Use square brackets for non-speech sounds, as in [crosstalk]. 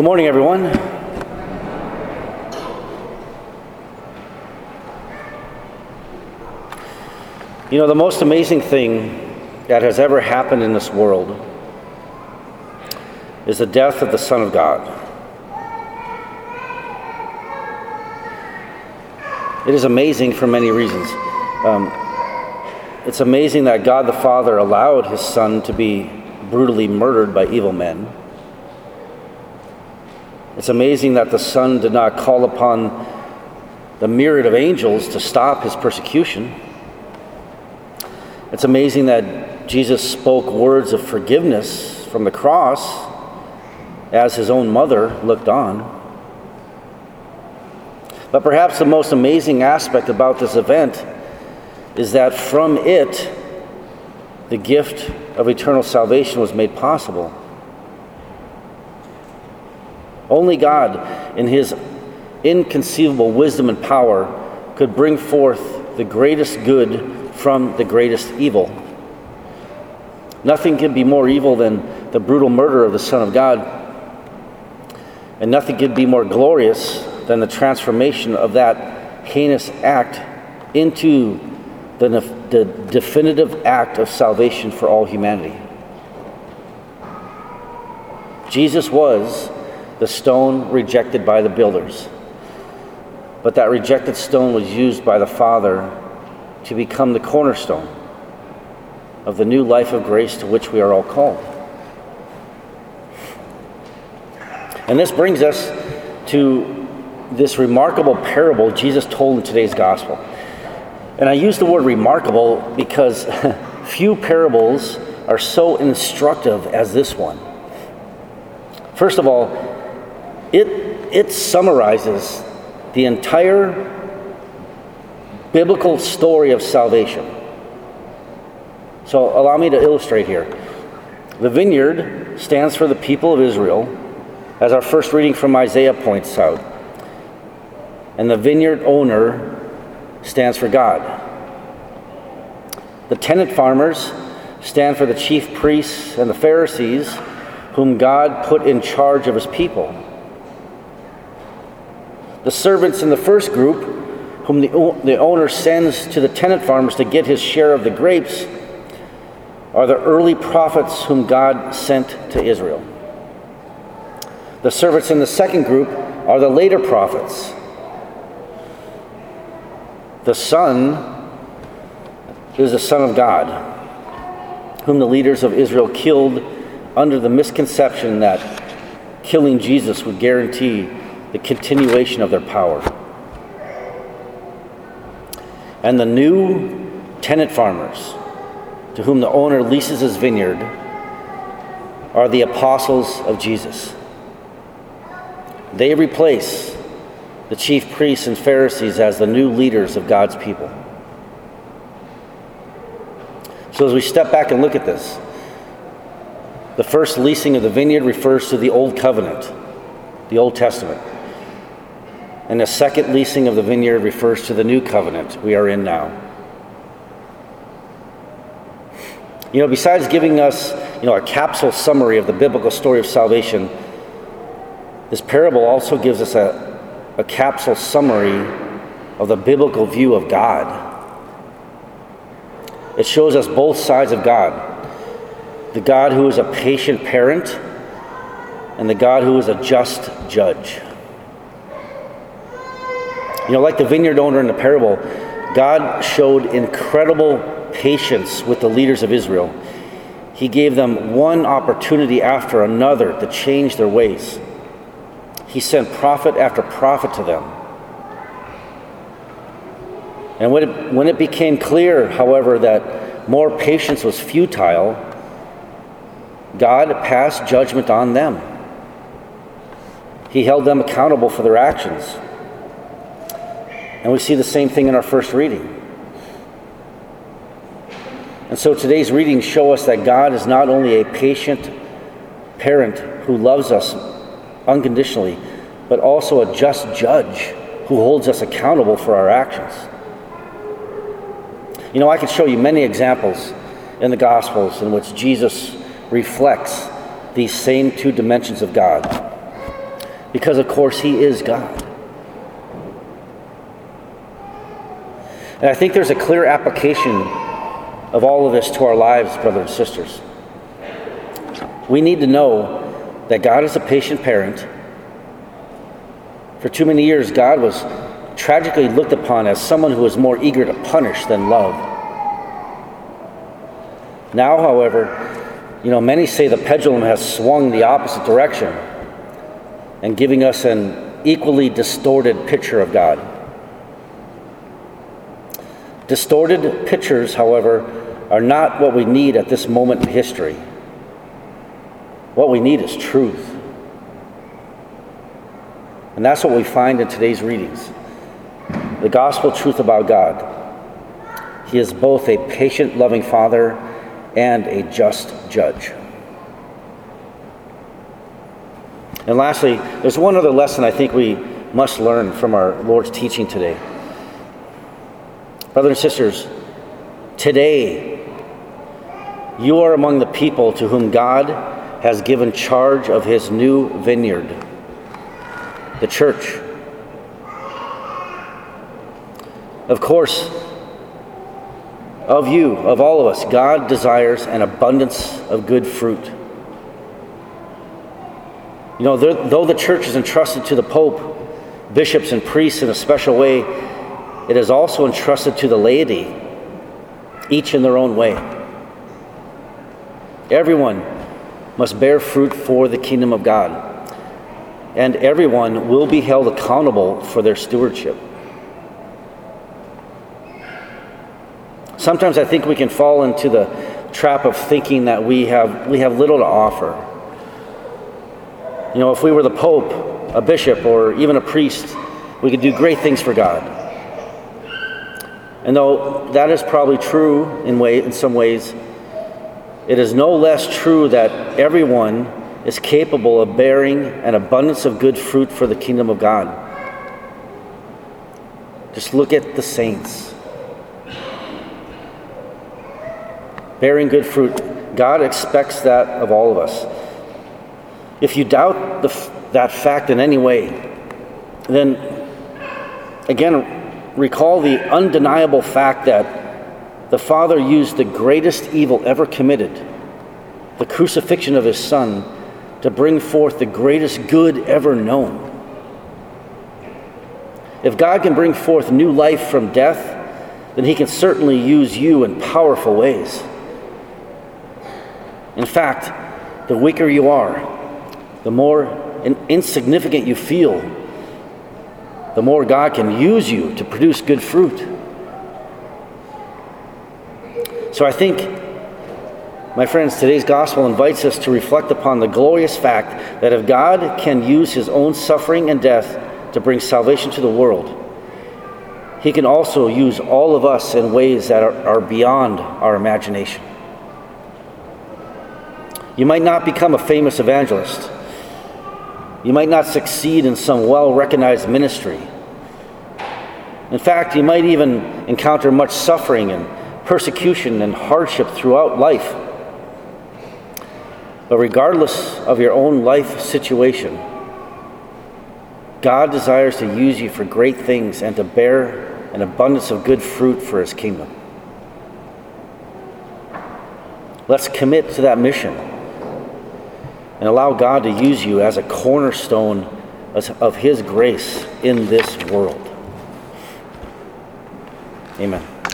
Good morning, everyone. You know, the most amazing thing that has ever happened in this world is the death of the Son of God. It is amazing for many reasons. Um, it's amazing that God the Father allowed his Son to be brutally murdered by evil men. It's amazing that the Son did not call upon the myriad of angels to stop his persecution. It's amazing that Jesus spoke words of forgiveness from the cross as his own mother looked on. But perhaps the most amazing aspect about this event is that from it, the gift of eternal salvation was made possible. Only God, in His inconceivable wisdom and power, could bring forth the greatest good from the greatest evil. Nothing can be more evil than the brutal murder of the Son of God, and nothing could be more glorious than the transformation of that heinous act into the, the definitive act of salvation for all humanity. Jesus was the stone rejected by the builders, but that rejected stone was used by the Father to become the cornerstone of the new life of grace to which we are all called. And this brings us to this remarkable parable Jesus told in today's gospel. And I use the word remarkable because [laughs] few parables are so instructive as this one. First of all, it, it summarizes the entire biblical story of salvation. So, allow me to illustrate here. The vineyard stands for the people of Israel, as our first reading from Isaiah points out. And the vineyard owner stands for God. The tenant farmers stand for the chief priests and the Pharisees, whom God put in charge of his people. The servants in the first group, whom the, the owner sends to the tenant farmers to get his share of the grapes, are the early prophets whom God sent to Israel. The servants in the second group are the later prophets the Son is the Son of God, whom the leaders of Israel killed under the misconception that killing Jesus would guarantee the continuation of their power. And the new tenant farmers, to whom the owner leases his vineyard, are the apostles of Jesus. They replace the chief priests and Pharisees as the new leaders of God's people. So, as we step back and look at this, the first leasing of the vineyard refers to the Old Covenant, the Old Testament. And the second leasing of the vineyard refers to the New Covenant we are in now. You know, besides giving us, you know, a capsule summary of the biblical story of salvation, this parable also gives us a, a capsule summary of the biblical view of God. It shows us both sides of God the God who is a patient parent and the God who is a just judge. You know, like the vineyard owner in the parable, God showed incredible patience with the leaders of Israel. He gave them one opportunity after another to change their ways he sent prophet after prophet to them. And when it, when it became clear, however, that more patience was futile, God passed judgment on them. He held them accountable for their actions. And we see the same thing in our first reading. And so today's readings show us that God is not only a patient parent who loves us unconditionally, but also a just judge who holds us accountable for our actions. You know, I could show you many examples in the Gospels in which Jesus reflects these same two dimensions of God. because, of course, He is God. And I think there's a clear application of all of this to our lives, brothers and sisters. We need to know that God is a patient parent. For too many years, God was tragically looked upon as someone who was more eager to punish than love. Now, however, you know, many say the pendulum has swung the opposite direction and giving us an equally distorted picture of God. Distorted pictures, however, are not what we need at this moment in history. What we need is truth. And that's what we find in today's readings the gospel truth about God. He is both a patient, loving Father and a just judge. And lastly, there's one other lesson I think we must learn from our Lord's teaching today. Brothers and sisters, today you are among the people to whom God has given charge of his new vineyard, the church. Of course, of you, of all of us, God desires an abundance of good fruit. You know, though the church is entrusted to the Pope, bishops, and priests in a special way, it is also entrusted to the laity, each in their own way. Everyone must bear fruit for the kingdom of God, and everyone will be held accountable for their stewardship. Sometimes I think we can fall into the trap of thinking that we have, we have little to offer. You know, if we were the Pope, a bishop, or even a priest, we could do great things for God. And though that is probably true in, way, in some ways, it is no less true that everyone is capable of bearing an abundance of good fruit for the kingdom of God. Just look at the saints. bearing good fruit. God expects that of all of us. If you doubt the, that fact in any way, then again, recall the undeniable fact that the Father used the greatest evil ever committed, the crucifixion of His Son, to bring forth the greatest good ever known. If God can bring forth new life from death, then He can certainly use you in powerful ways. In fact, the weaker you are, the more insignificant you feel, the more God can use you to produce good fruit. So I think, my friends, today's gospel invites us to reflect upon the glorious fact that if God can use his own suffering and death to bring salvation to the world, he can also use all of us in ways that are, are beyond our imagination. You might not become a famous evangelist. You might not succeed in some well recognized ministry. In fact, you might even encounter much suffering and persecution and hardship throughout life. But regardless of your own life situation, God desires to use you for great things and to bear an abundance of good fruit for His kingdom. Let's commit to that mission and allow God to use you as a cornerstone of His grace in this world. Amen.